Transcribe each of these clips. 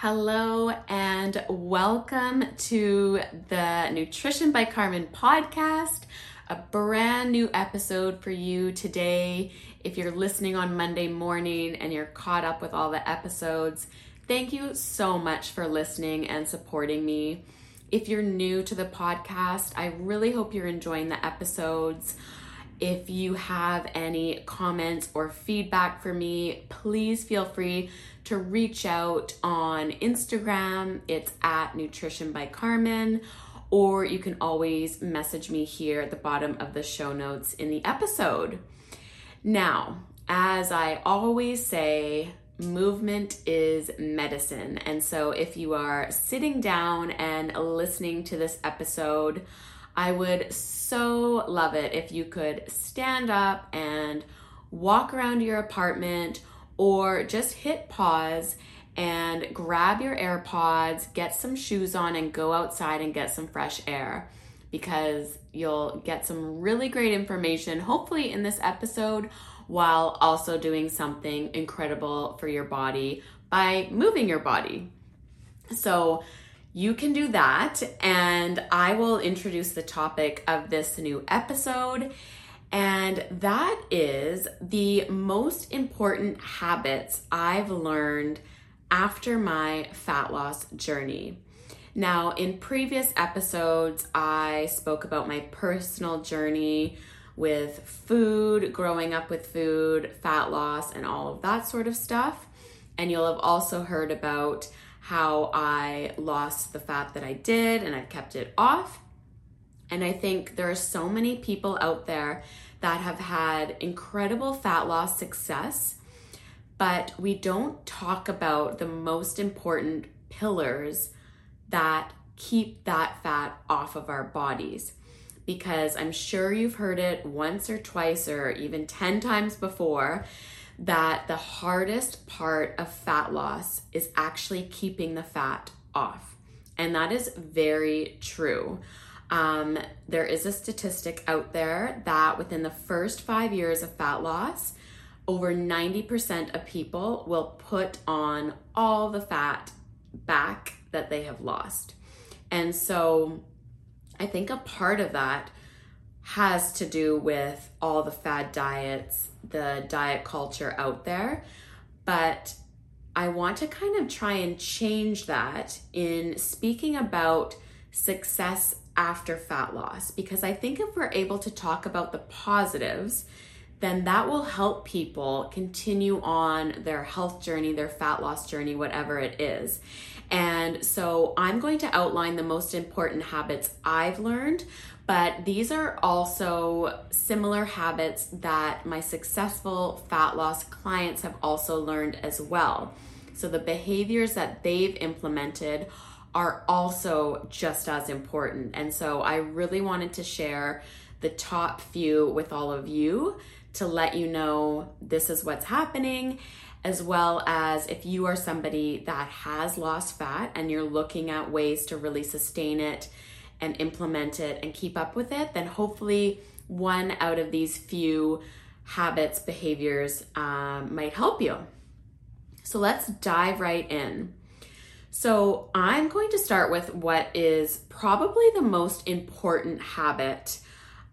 Hello and welcome to the Nutrition by Karmen podcast. A brand new episode for you today. If you're listening on Monday morning and you're caught up with all the episodes, thank you so much for listening and supporting me. If you're new to the podcast, I really hope you're enjoying the episodes. If you have any comments or feedback for me, please feel free to reach out on Instagram. It's at Nutrition by Karmen, or you can always message me here at the bottom of the show notes in the episode. Now, as I always say, movement is medicine. And so if you are sitting down and listening to this episode, I would so love it if you could stand up and walk around your apartment or just hit pause and grab your AirPods, get some shoes on, and go outside and get some fresh air because you'll get some really great information, hopefully, in this episode, while also doing something incredible for your body by moving your body. So, you can do that, and I will introduce the topic of this new episode and that is the most important habits I've learned after my fat loss journey. Now, in previous episodes, I spoke about my personal journey with food, growing up with food, fat loss, and all of that sort of stuff. And you'll have also heard about how I lost the fat that I did and I've kept it off. And I think there are so many people out there that have had incredible fat loss success, but we don't talk about the most important pillars that keep that fat off of our bodies. Because I'm sure you've heard it once or twice or even 10 times before that the hardest part of fat loss is actually keeping the fat off. And that is very true. Um, there is a statistic out there that within the first five years of fat loss, over 90% of people will put on all the fat back that they have lost. And so I think a part of that has to do with all the fad diets, the diet culture out there. But I want to kind of try and change that in speaking about success after fat loss because I think if we're able to talk about the positives, then that will help people continue on their health journey, their fat loss journey, whatever it is. And so I'm going to outline the most important habits I've learned, but these are also similar habits that my successful fat loss clients have also learned as well. So the behaviors that they've implemented are also just as important. And so I really wanted to share the top few with all of you to let you know this is what's happening, as well as if you are somebody that has lost fat and you're looking at ways to really sustain it and implement it and keep up with it, then hopefully one out of these few habits, behaviors um, might help you. So let's dive right in. So, I'm going to start with what is probably the most important habit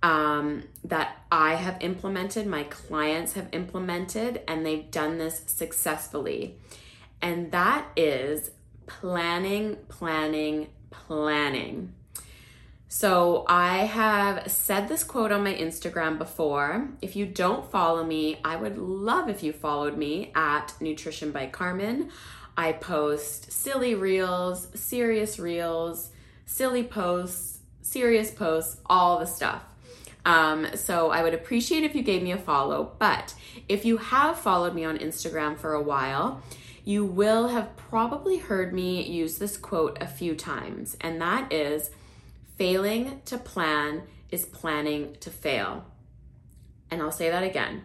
um, that I have implemented, my clients have implemented, and they've done this successfully. And that is planning, planning, planning. So, I have said this quote on my Instagram before. If you don't follow me, I would love if you followed me at Nutrition by Karmen. I post silly reels, serious reels, silly posts, serious posts, all the stuff. Um, so I would appreciate if you gave me a follow. But if you have followed me on Instagram for a while, you will have probably heard me use this quote a few times, and that is failing to plan is planning to fail. And I'll say that again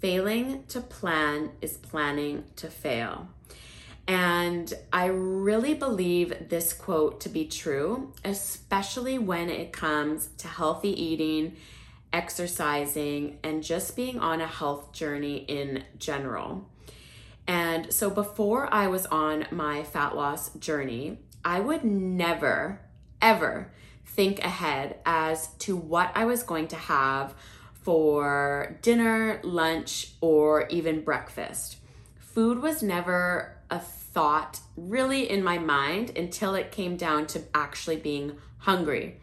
failing to plan is planning to fail. And I really believe this quote to be true, especially when it comes to healthy eating, exercising, and just being on a health journey in general. And so before I was on my fat loss journey, I would never, ever think ahead as to what I was going to have for dinner, lunch, or even breakfast. Food was never a thought really in my mind until it came down to actually being hungry.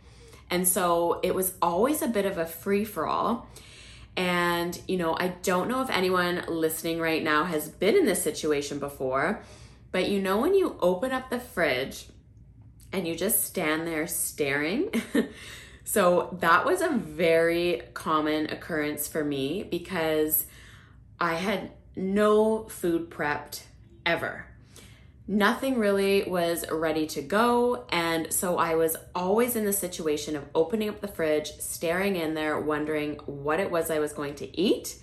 And so it was always a bit of a free for all. And, you know, I don't know if anyone listening right now has been in this situation before, but you know, when you open up the fridge and you just stand there staring. so that was a very common occurrence for me because I had no food prepped ever. Nothing really was ready to go. And so I was always in the situation of opening up the fridge, staring in there, wondering what it was I was going to eat.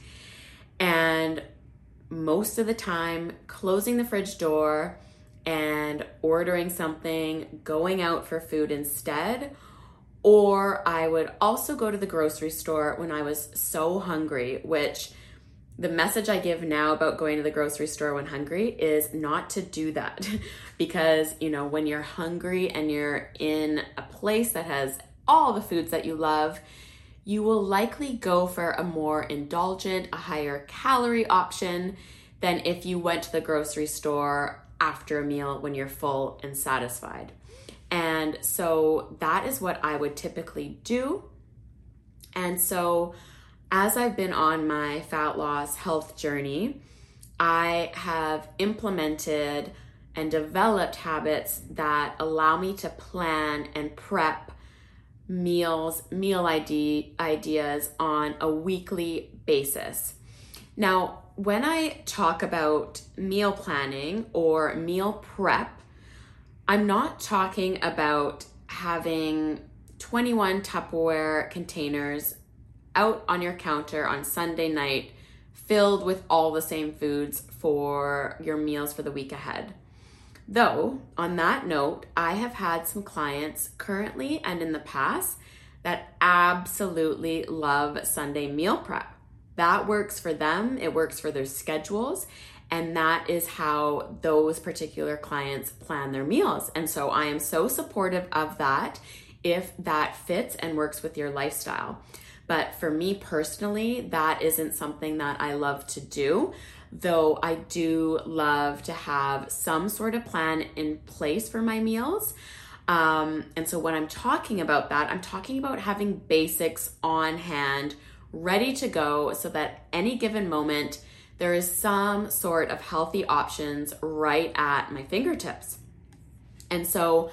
And most of the time, closing the fridge door and ordering something, going out for food instead. Or I would also go to the grocery store when I was so hungry, which the message I give now about going to the grocery store when hungry is not to do that because, you know, when you're hungry and you're in a place that has all the foods that you love, you will likely go for a more indulgent, a higher calorie option than if you went to the grocery store after a meal when you're full and satisfied. And so that is what I would typically do. And so, as I've been on my fat loss health journey, I have implemented and developed habits that allow me to plan and prep meals, meal ID ideas on a weekly basis. Now, when I talk about meal planning or meal prep, I'm not talking about having 21 Tupperware containers out on your counter on Sunday night filled with all the same foods for your meals for the week ahead. Though, on that note, I have had some clients currently and in the past that absolutely love Sunday meal prep. That works for them, it works for their schedules, and that is how those particular clients plan their meals. And so I am so supportive of that if that fits and works with your lifestyle. But for me personally, that isn't something that I love to do. Though I do love to have some sort of plan in place for my meals. Um, and so when I'm talking about that, I'm talking about having basics on hand, ready to go, so that any given moment, there is some sort of healthy options right at my fingertips. And so,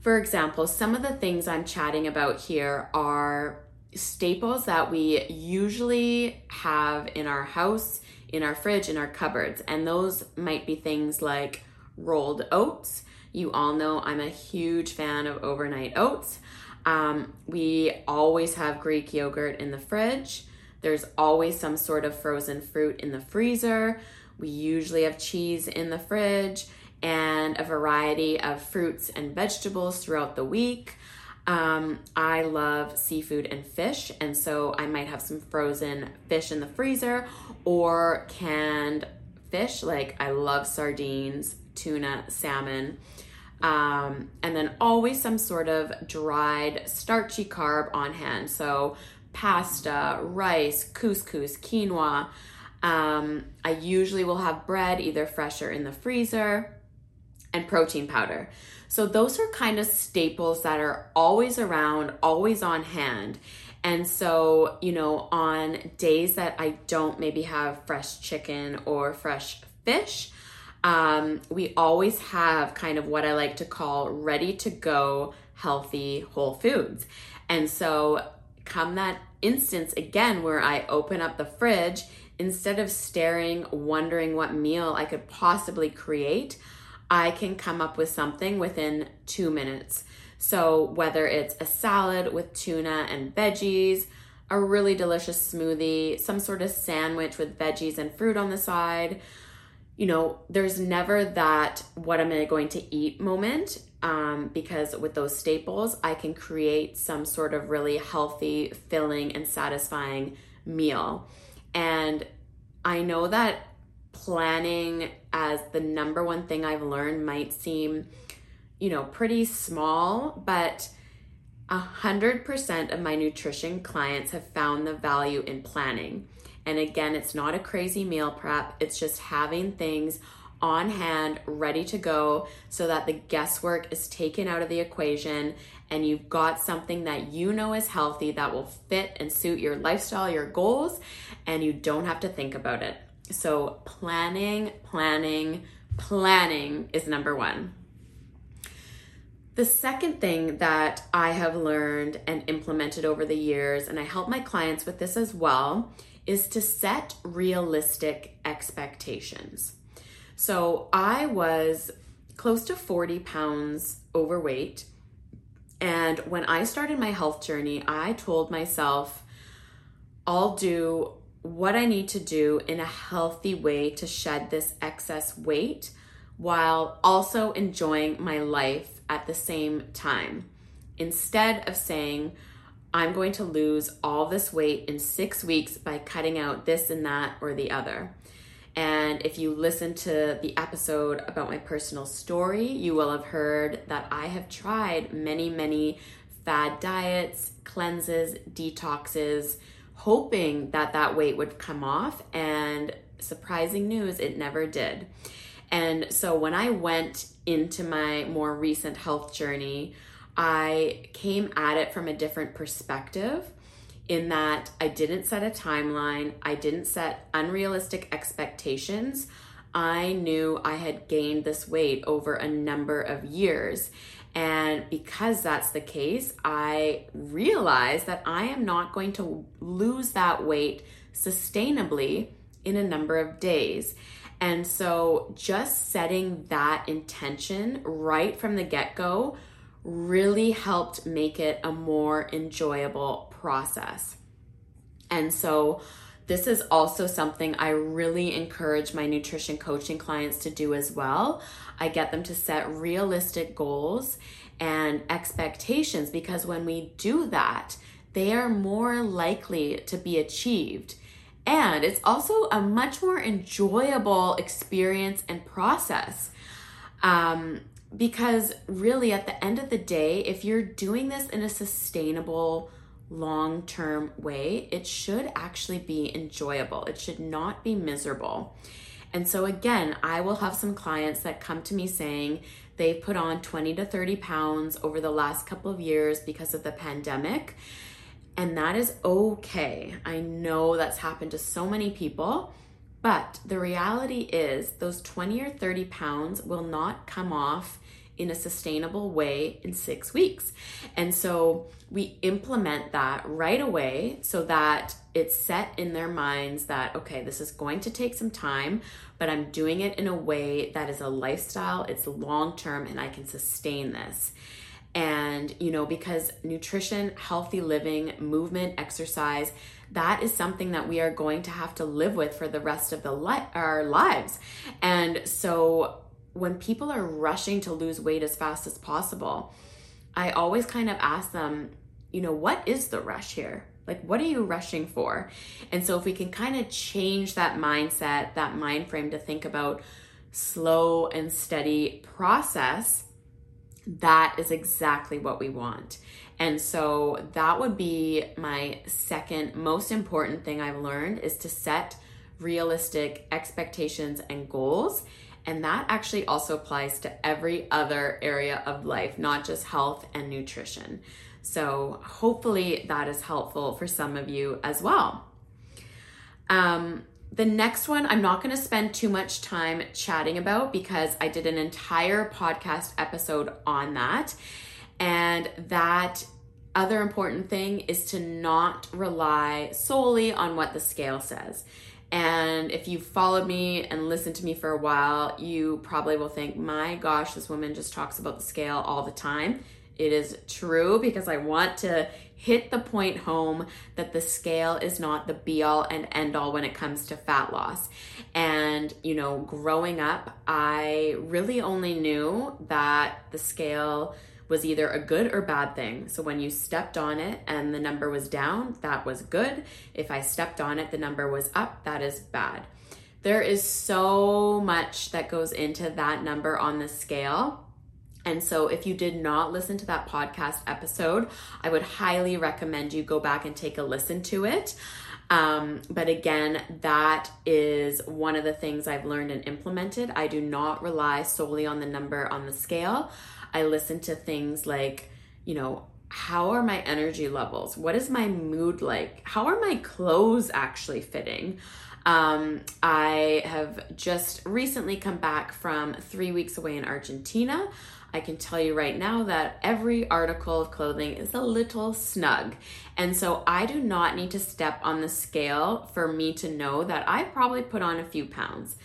for example, some of the things I'm chatting about here are staples that we usually have in our house, in our fridge, in our cupboards. And those might be things like rolled oats. You all know I'm a huge fan of overnight oats. Um, we always have Greek yogurt in the fridge. There's always some sort of frozen fruit in the freezer. We usually have cheese in the fridge and a variety of fruits and vegetables throughout the week. Um, I love seafood and fish, and so I might have some frozen fish in the freezer or canned fish. Like I love sardines, tuna, salmon. Um, and then always some sort of dried starchy carb on hand. So pasta, rice, couscous, quinoa. Um, I usually will have bread, either fresh or in the freezer, and protein powder. So those are kind of staples that are always around, always on hand. And so, you know, on days that I don't maybe have fresh chicken or fresh fish, um, we always have kind of what I like to call ready to go healthy whole foods. And so, come that instance again where I open up the fridge, instead of staring, wondering what meal I could possibly create, I can come up with something within two minutes. So, whether it's a salad with tuna and veggies, a really delicious smoothie, some sort of sandwich with veggies and fruit on the side, you know, there's never that what am I going to eat moment um, because with those staples, I can create some sort of really healthy, filling, and satisfying meal. And I know that planning as the number one thing I've learned might seem, you know, pretty small, but a hundred percent of my nutrition clients have found the value in planning. And again, it's not a crazy meal prep, it's just having things on hand, ready to go, so that the guesswork is taken out of the equation and you've got something that you know is healthy that will fit and suit your lifestyle, your goals, and you don't have to think about it. So, planning, planning, planning is number one. The second thing that I have learned and implemented over the years, and I help my clients with this as well, is to set realistic expectations. So I was close to 40 pounds overweight. And when I started my health journey, I told myself, I'll do what I need to do in a healthy way to shed this excess weight while also enjoying my life at the same time. Instead of saying, I'm going to lose all this weight in six weeks by cutting out this and that or the other. And if you listen to the episode about my personal story, you will have heard that I have tried many, many fad diets, cleanses, detoxes, hoping that that weight would come off. And surprising news, it never did. And so when I went into my more recent health journey, I came at it from a different perspective in that I didn't set a timeline, I didn't set unrealistic expectations. I knew I had gained this weight over a number of years. And because that's the case, I realized that I am not going to lose that weight sustainably in a number of days. And so just setting that intention right from the get go really helped make it a more enjoyable process. And so, this is also something I really encourage my nutrition coaching clients to do as well. I get them to set realistic goals and expectations because when we do that, they are more likely to be achieved. And it's also a much more enjoyable experience and process. Um, because really, at the end of the day, if you're doing this in a sustainable, long term way, it should actually be enjoyable. It should not be miserable. And so, again, I will have some clients that come to me saying they've put on 20 to 30 pounds over the last couple of years because of the pandemic. And that is okay. I know that's happened to so many people. But the reality is, those 20 or 30 pounds will not come off in a sustainable way in six weeks. And so we implement that right away so that it's set in their minds that, okay, this is going to take some time, but I'm doing it in a way that is a lifestyle, it's long term, and I can sustain this. And, you know, because nutrition, healthy living, movement, exercise, that is something that we are going to have to live with for the rest of the li- our lives. And so when people are rushing to lose weight as fast as possible, I always kind of ask them, you know, what is the rush here? Like, what are you rushing for? And so, if we can kind of change that mindset, that mind frame to think about slow and steady process, that is exactly what we want. And so, that would be my second most important thing I've learned is to set realistic expectations and goals and that actually also applies to every other area of life, not just health and nutrition. So, hopefully, that is helpful for some of you as well. Um, the next one, I'm not going to spend too much time chatting about because I did an entire podcast episode on that. And that other important thing is to not rely solely on what the scale says. And if you've followed me and listened to me for a while, you probably will think, my gosh, this woman just talks about the scale all the time. It is true because I want to hit the point home that the scale is not the be all and end all when it comes to fat loss. And, you know, growing up, I really only knew that the scale was either a good or bad thing. So when you stepped on it and the number was down, that was good. If I stepped on it, the number was up, that is bad. There is so much that goes into that number on the scale. And so, if you did not listen to that podcast episode, I would highly recommend you go back and take a listen to it. Um, but again, that is one of the things I've learned and implemented. I do not rely solely on the number on the scale. I listen to things like, you know, how are my energy levels? What is my mood like? How are my clothes actually fitting? Um, I have just recently come back from three weeks away in Argentina. I can tell you right now that every article of clothing is a little snug. And so I do not need to step on the scale for me to know that I probably put on a few pounds.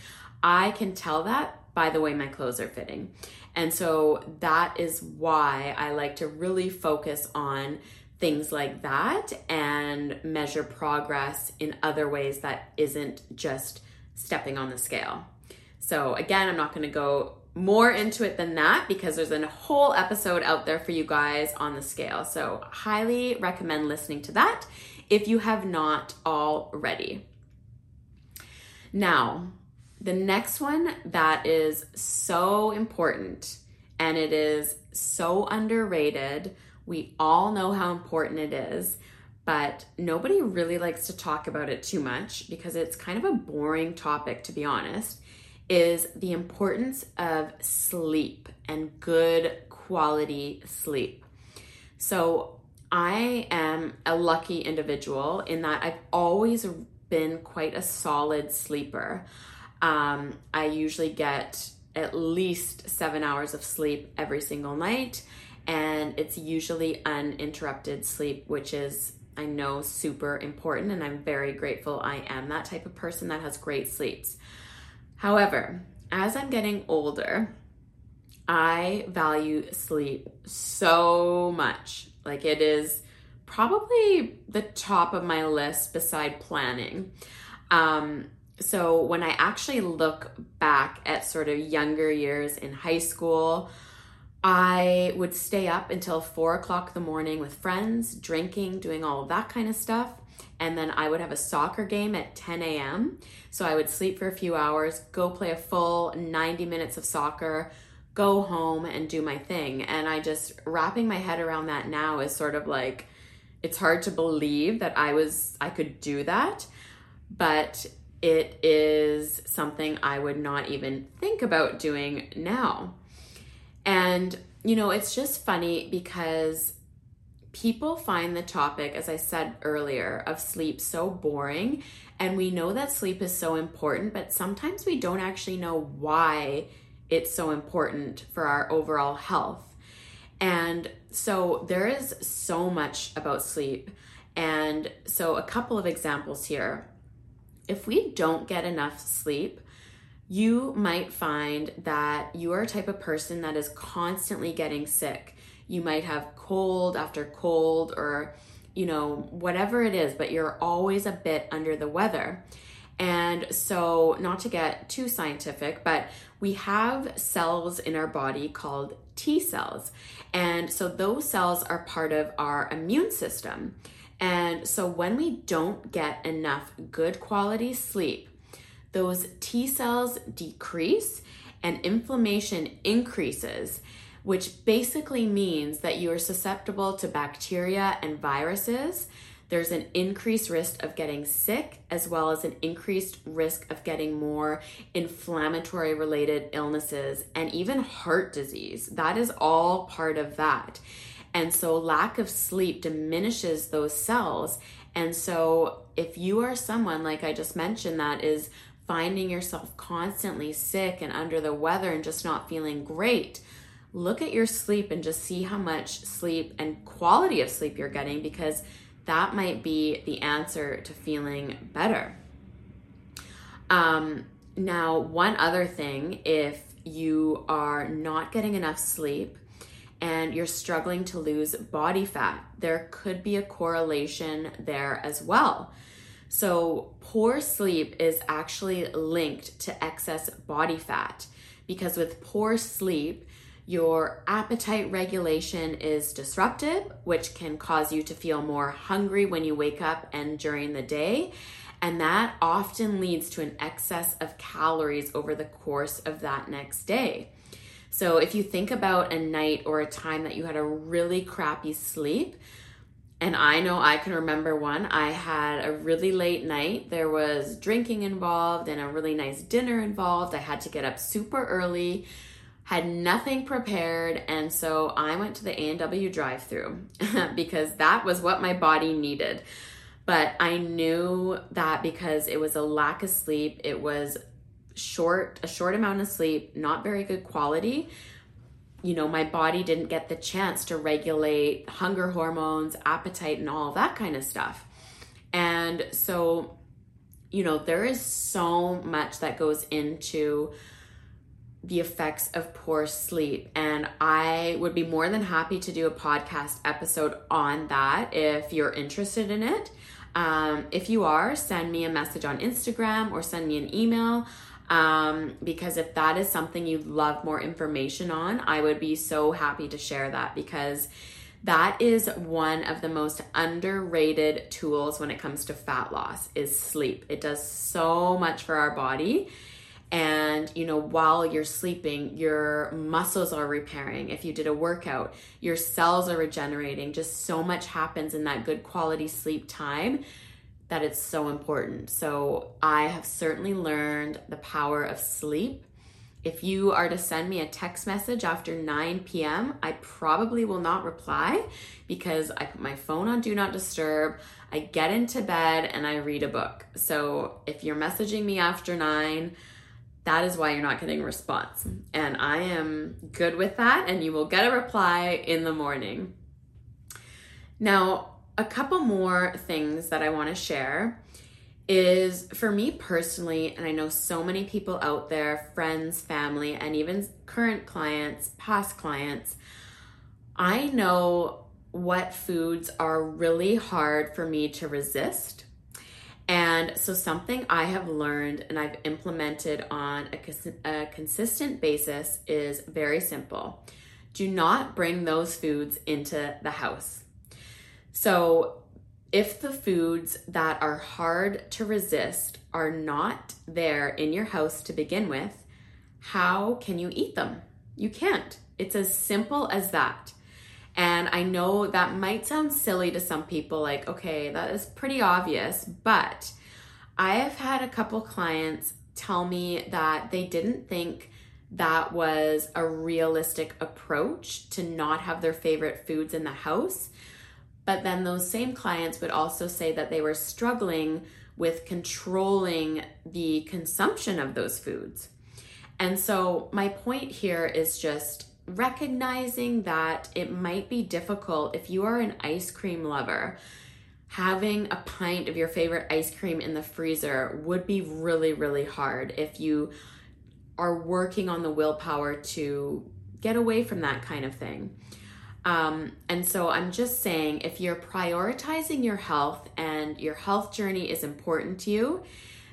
I can tell that by the way my clothes are fitting. And so that is why I like to really focus on things like that and measure progress in other ways that isn't just stepping on the scale. So, again, I'm not going to go more into it than that because there's a whole episode out there for you guys on the scale. So, highly recommend listening to that if you have not already. Now, the next one that is so important and it is so underrated. We all know how important it is, but nobody really likes to talk about it too much because it's kind of a boring topic, to be honest is the importance of sleep and good quality sleep. So, I am a lucky individual in that I've always been quite a solid sleeper. Um, I usually get at least seven hours of sleep every single night, and it's usually uninterrupted sleep, which is, I know, super important, and I'm very grateful I am that type of person that has great sleeps. However, as I'm getting older, I value sleep so much. Like it is probably the top of my list beside planning. Um, so when I actually look back at sort of younger years in high school, I would stay up until four o'clock in the morning with friends, drinking, doing all of that kind of stuff and then I would have a soccer game at 10 a.m. So I would sleep for a few hours, go play a full 90 minutes of soccer, go home and do my thing. And I just wrapping my head around that now is sort of like it's hard to believe that I was I could do that, but it is something I would not even think about doing now. And you know, it's just funny because people find the topic, as I said earlier, of sleep so boring. And we know that sleep is so important, but sometimes we don't actually know why it's so important for our overall health. And so there is so much about sleep. And so, a couple of examples here. If we don't get enough sleep, you might find that you are a type of person that is constantly getting sick. You might have cold after cold or you know whatever it is but you're always a bit under the weather. And so not to get too scientific but we have cells in our body called T cells. And so those cells are part of our immune system and so when we don't get enough good quality sleep those T cells decrease and inflammation increases which basically means that you are susceptible to bacteria and viruses. There's an increased risk of getting sick, as well as an increased risk of getting more inflammatory related illnesses and even heart disease. That is all part of that. And so, lack of sleep diminishes those cells. And so, if you are someone, like I just mentioned, that is finding yourself constantly sick and under the weather and just not feeling great, look at your sleep and just see how much sleep and quality of sleep you're getting because that might be the answer to feeling better. Um, now, one other thing, if you are not getting enough sleep and you're struggling to lose body fat, there could be a correlation there as well. So, poor sleep is actually linked to excess body fat because with poor sleep, your appetite regulation is disrupted, which can cause you to feel more hungry when you wake up and during the day. And that often leads to an excess of calories over the course of that next day. So if you think about a night or a time that you had a really crappy sleep, and I know I can remember one. I had a really late night. There was drinking involved and a really nice dinner involved. I had to get up super early, had nothing prepared, and so I went to the A&W drive-through because that was what my body needed. But I knew that because it was a lack of sleep, it was short a short amount of sleep, not very good quality you know, my body didn't get the chance to regulate hunger hormones, appetite, and all that kind of stuff. And so, you know, there is so much that goes into the effects of poor sleep. And I would be more than happy to do a podcast episode on that if you're interested in it. Um, if you are, send me a message on Instagram or send me an email. Um, because if that is something you'd love more information on, I would be so happy to share that because that is one of the most underrated tools when it comes to fat loss is sleep. It does so much for our body. And you know, while you're sleeping, your muscles are repairing. If you did a workout, your cells are regenerating. Just so much happens in that good quality sleep time that it's so important. So I have certainly learned the power of sleep. If you are to send me a text message after 9 p.m., I probably will not reply because I put my phone on do not disturb. I get into bed and I read a book. So if you're messaging me after 9, that is why you're not getting a response. And I am good with that, and you will get a reply in the morning. Now, a couple more things that I want to share is for me personally, and I know so many people out there, friends, family, and even current clients, past clients, I know what foods are really hard for me to resist. And so, something I have learned and I've implemented on a, a consistent basis is very simple do not bring those foods into the house. So, if the foods that are hard to resist are not there in your house to begin with, how can you eat them? You can't. It's as simple as that. And I know that might sound silly to some people, like, okay, that is pretty obvious, but I have had a couple clients tell me that they didn't think that was a realistic approach to not have their favorite foods in the house but then those same clients would also say that they were struggling with controlling the consumption of those foods. And so, my point here is just recognizing that it might be difficult if you are an ice cream lover. Having a pint of your favorite ice cream in the freezer would be really, really hard if you are working on the willpower to get away from that kind of thing. Um, and so I'm just saying if you're prioritizing your health and your health journey is important to you,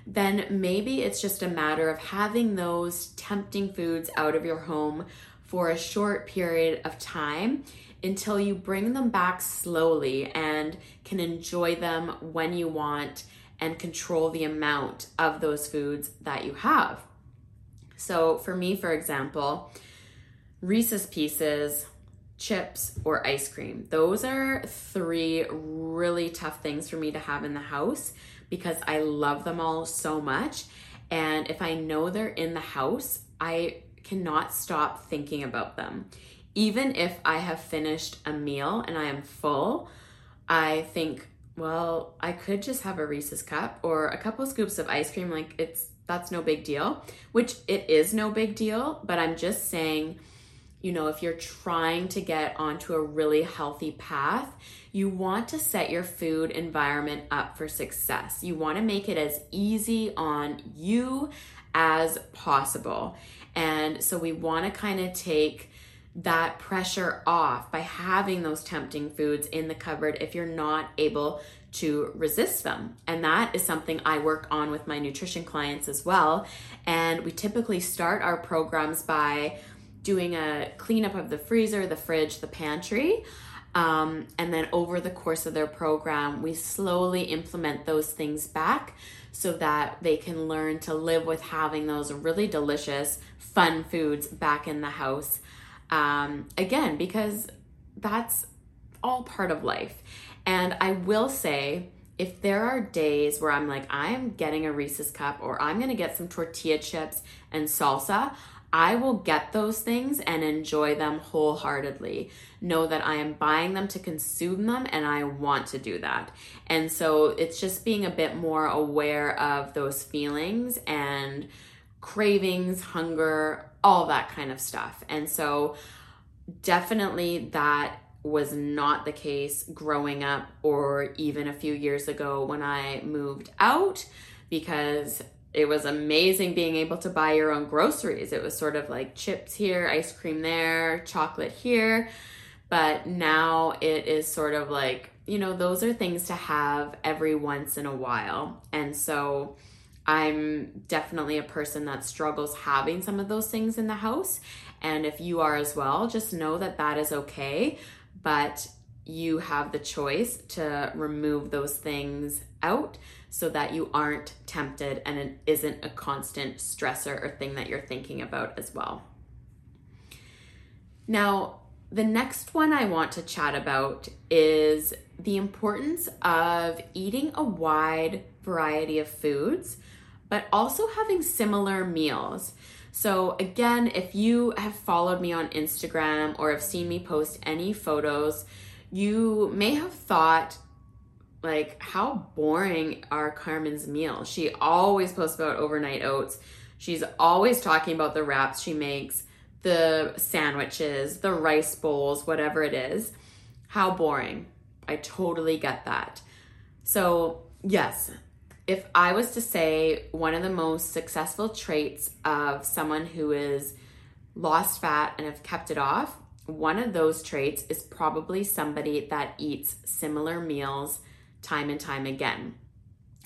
then maybe it's just a matter of having those tempting foods out of your home for a short period of time until you bring them back slowly and can enjoy them when you want and control the amount of those foods that you have. So, for me, for example, Reese's Pieces chips, or ice cream. Those are three really tough things for me to have in the house because I love them all so much. And if I know they're in the house, I cannot stop thinking about them. Even if I have finished a meal and I am full, I think, well, I could just have a Reese's cup or a couple scoops of ice cream. Like, it's that's no big deal, which it is no big deal, but I'm just saying you know, if you're trying to get onto a really healthy path, you want to set your food environment up for success. You want to make it as easy on you as possible. And so we want to kind of take that pressure off by having those tempting foods in the cupboard if you're not able to resist them. And that is something I work on with my nutrition clients as well. And we typically start our programs by doing a cleanup of the freezer, the fridge, the pantry. Um, and then over the course of their program, we slowly implement those things back so that they can learn to live with having those really delicious, fun foods back in the house. Um, again, because that's all part of life. And I will say, if there are days where I'm like, I'm getting a Reese's cup or I'm gonna get some tortilla chips and salsa, I will get those things and enjoy them wholeheartedly. Know that I am buying them to consume them and I want to do that. And so it's just being a bit more aware of those feelings and cravings, hunger, all that kind of stuff. And so definitely that was not the case growing up or even a few years ago when I moved out because it was amazing being able to buy your own groceries. It was sort of like chips here, ice cream there, chocolate here. But now it is sort of like, you know, those are things to have every once in a while. And so I'm definitely a person that struggles having some of those things in the house. And if you are as well, just know that that is okay. But you have the choice to remove those things out so that you aren't tempted and it isn't a constant stressor or thing that you're thinking about as well. Now, the next one I want to chat about is the importance of eating a wide variety of foods, but also having similar meals. So, again, if you have followed me on Instagram or have seen me post any photos, you may have thought like how boring are Karmen's meals. She always posts about overnight oats. She's always talking about the wraps she makes, the sandwiches, the rice bowls, whatever it is. How boring. I totally get that. So, yes, if I was to say one of the most successful traits of someone who is lost fat and have kept it off, one of those traits is probably somebody that eats similar meals time and time again.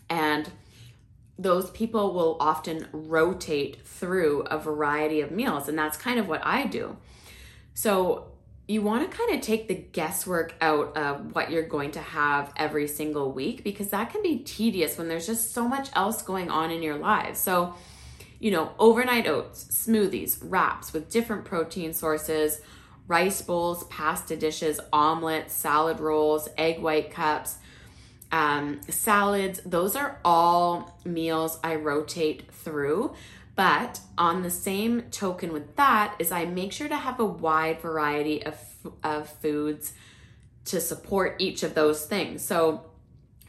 And those people will often rotate through a variety of meals, and that's kind of what I do. So, you want to kind of take the guesswork out of what you're going to have every single week because that can be tedious when there's just so much else going on in your lives. So, you know, overnight oats, smoothies, wraps with different protein sources, rice bowls, pasta dishes, omelets, salad rolls, egg white cups um, salads, those are all meals I rotate through. But on the same token with that is I make sure to have a wide variety of, of foods to support each of those things. So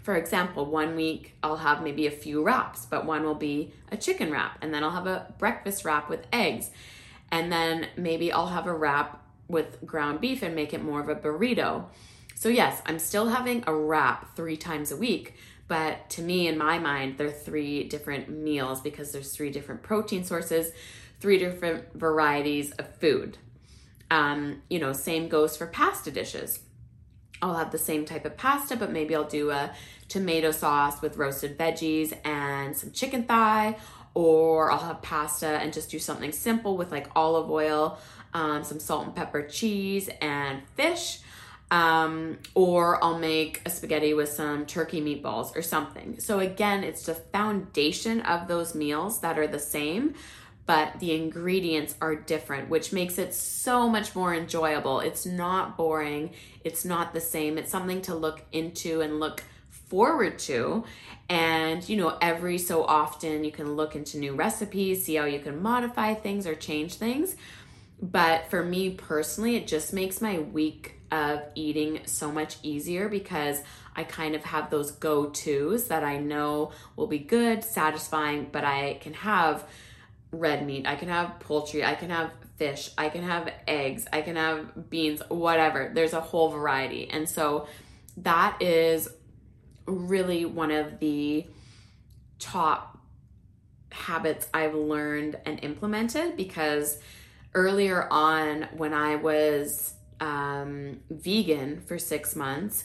for example, one week I'll have maybe a few wraps, but one will be a chicken wrap, and then I'll have a breakfast wrap with eggs, and then maybe I'll have a wrap with ground beef and make it more of a burrito. So, yes, I'm still having a wrap three times a week, but to me, in my mind, they're three different meals because there's three different protein sources, three different varieties of food. Um, you know, same goes for pasta dishes. I'll have the same type of pasta, but maybe I'll do a tomato sauce with roasted veggies and some chicken thigh, or I'll have pasta and just do something simple with like olive oil, um, some salt and pepper cheese, and fish. Um, or I'll make a spaghetti with some turkey meatballs or something. So, again, it's the foundation of those meals that are the same, but the ingredients are different, which makes it so much more enjoyable. It's not boring, it's not the same. It's something to look into and look forward to. And, you know, every so often you can look into new recipes, see how you can modify things or change things. But for me personally, it just makes my week of eating so much easier because I kind of have those go tos that I know will be good, satisfying, but I can have red meat, I can have poultry, I can have fish, I can have eggs, I can have beans, whatever. There's a whole variety. And so that is really one of the top habits I've learned and implemented because earlier on when I was um, vegan for six months,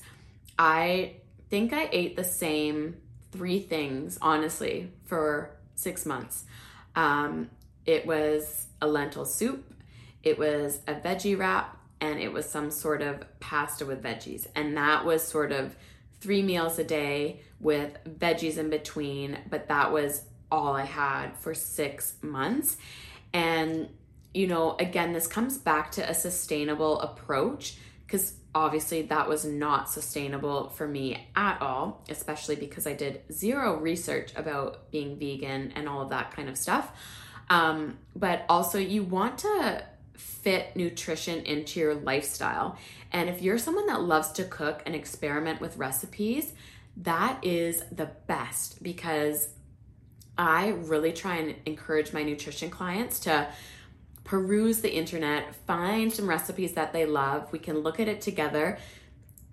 I think I ate the same three things, honestly, for six months. Um, it was a lentil soup, it was a veggie wrap, and it was some sort of pasta with veggies. And that was sort of three meals a day with veggies in between, but that was all I had for six months. And, you know, again, this comes back to a sustainable approach because obviously that was not sustainable for me at all, especially because I did zero research about being vegan and all of that kind of stuff. Um, but also, you want to fit nutrition into your lifestyle. And if you're someone that loves to cook and experiment with recipes, that is the best because I really try and encourage my nutrition clients to peruse the internet, find some recipes that they love. We can look at it together.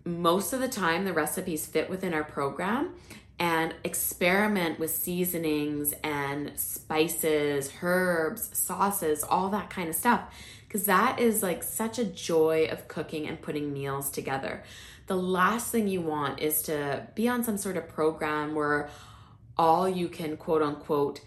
Most of the time, the recipes fit within our program and experiment with seasonings and spices, herbs, sauces, all that kind of stuff. Because that is like such a joy of cooking and putting meals together. The last thing you want is to be on some sort of program where all you can quote unquote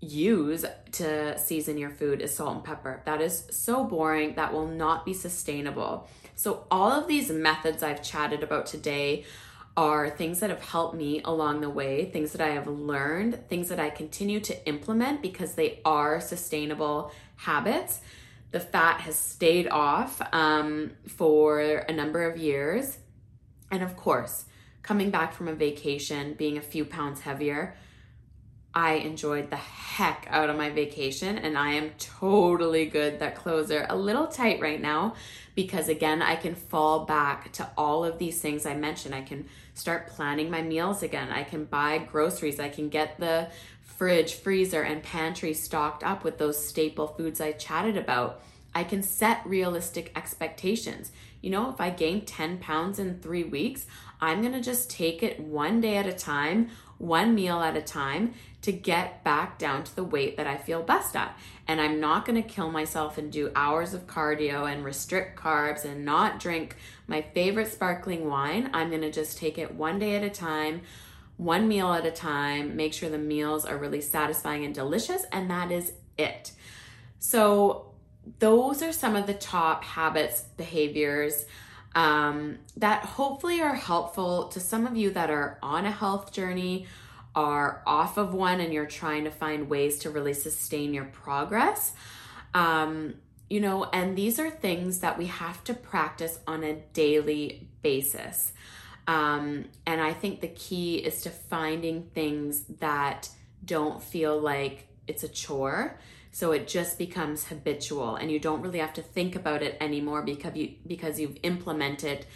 use to season your food is salt and pepper. That is so boring. That will not be sustainable. So, all of these methods I've chatted about today are things that have helped me along the way, things that I have learned, things that I continue to implement because they are sustainable habits. The fat has stayed off um, for a number of years. And of course, coming back from a vacation, being a few pounds heavier, I enjoyed the heck out of my vacation and I am totally good. That clothes are a little tight right now because again, I can fall back to all of these things I mentioned. I can start planning my meals again. I can buy groceries. I can get the fridge, freezer, and pantry stocked up with those staple foods I chatted about. I can set realistic expectations. You know, if I gain 10 pounds in three weeks, I'm gonna just take it one day at a time, one meal at a time to get back down to the weight that I feel best at. And I'm not going to kill myself and do hours of cardio and restrict carbs and not drink my favorite sparkling wine. I'm going to just take it one day at a time, one meal at a time, make sure the meals are really satisfying and delicious, and that is it. So, those are some of the top habits, behaviors um, that hopefully are helpful to some of you that are on a health journey are off of one and you're trying to find ways to really sustain your progress. Um, you know, and these are things that we have to practice on a daily basis. Um, and I think the key is to finding things that don't feel like it's a chore. So it just becomes habitual and you don't really have to think about it anymore because you because you've implemented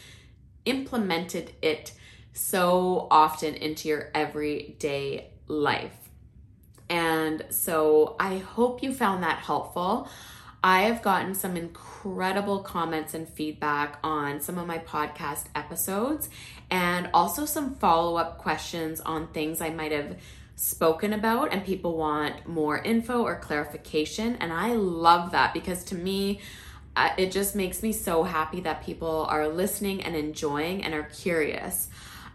implemented it so often into your everyday life. And so I hope you found that helpful. I have gotten some incredible comments and feedback on some of my podcast episodes, and also some follow up questions on things I might have spoken about, and people want more info or clarification. And I love that because to me, it just makes me so happy that people are listening and enjoying and are curious.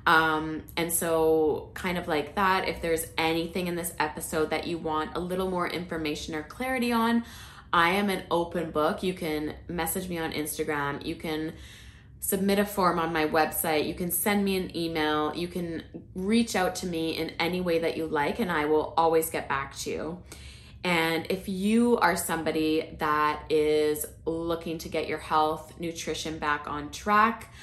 Um, and so, kind of like that, if there's anything in this episode that you want a little more information or clarity on, I am an open book. You can message me on Instagram. You can submit a form on my website. You can send me an email. You can reach out to me in any way that you like, and I will always get back to you. And if you are somebody that is looking to get your health, nutrition back on track,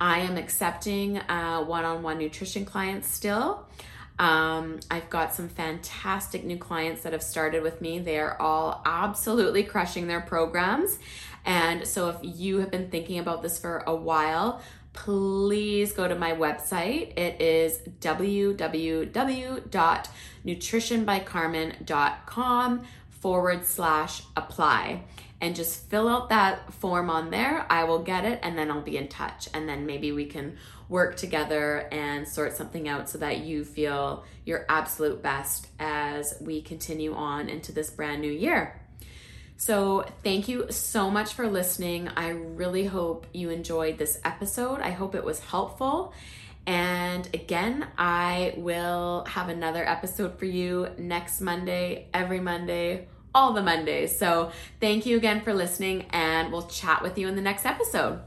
I am accepting one on one nutrition clients still. Um, I've got some fantastic new clients that have started with me. They are all absolutely crushing their programs. And so, if you have been thinking about this for a while, please go to my website. It is www.nutritionbykarmen.com forward slash apply and just fill out that form on there. I will get it and then I'll be in touch. And then maybe we can work together and sort something out so that you feel your absolute best as we continue on into this brand new year. So, thank you so much for listening. I really hope you enjoyed this episode. I hope it was helpful. And again, I will have another episode for you next Monday, every Monday all the Mondays. So thank you again for listening, and we'll chat with you in the next episode.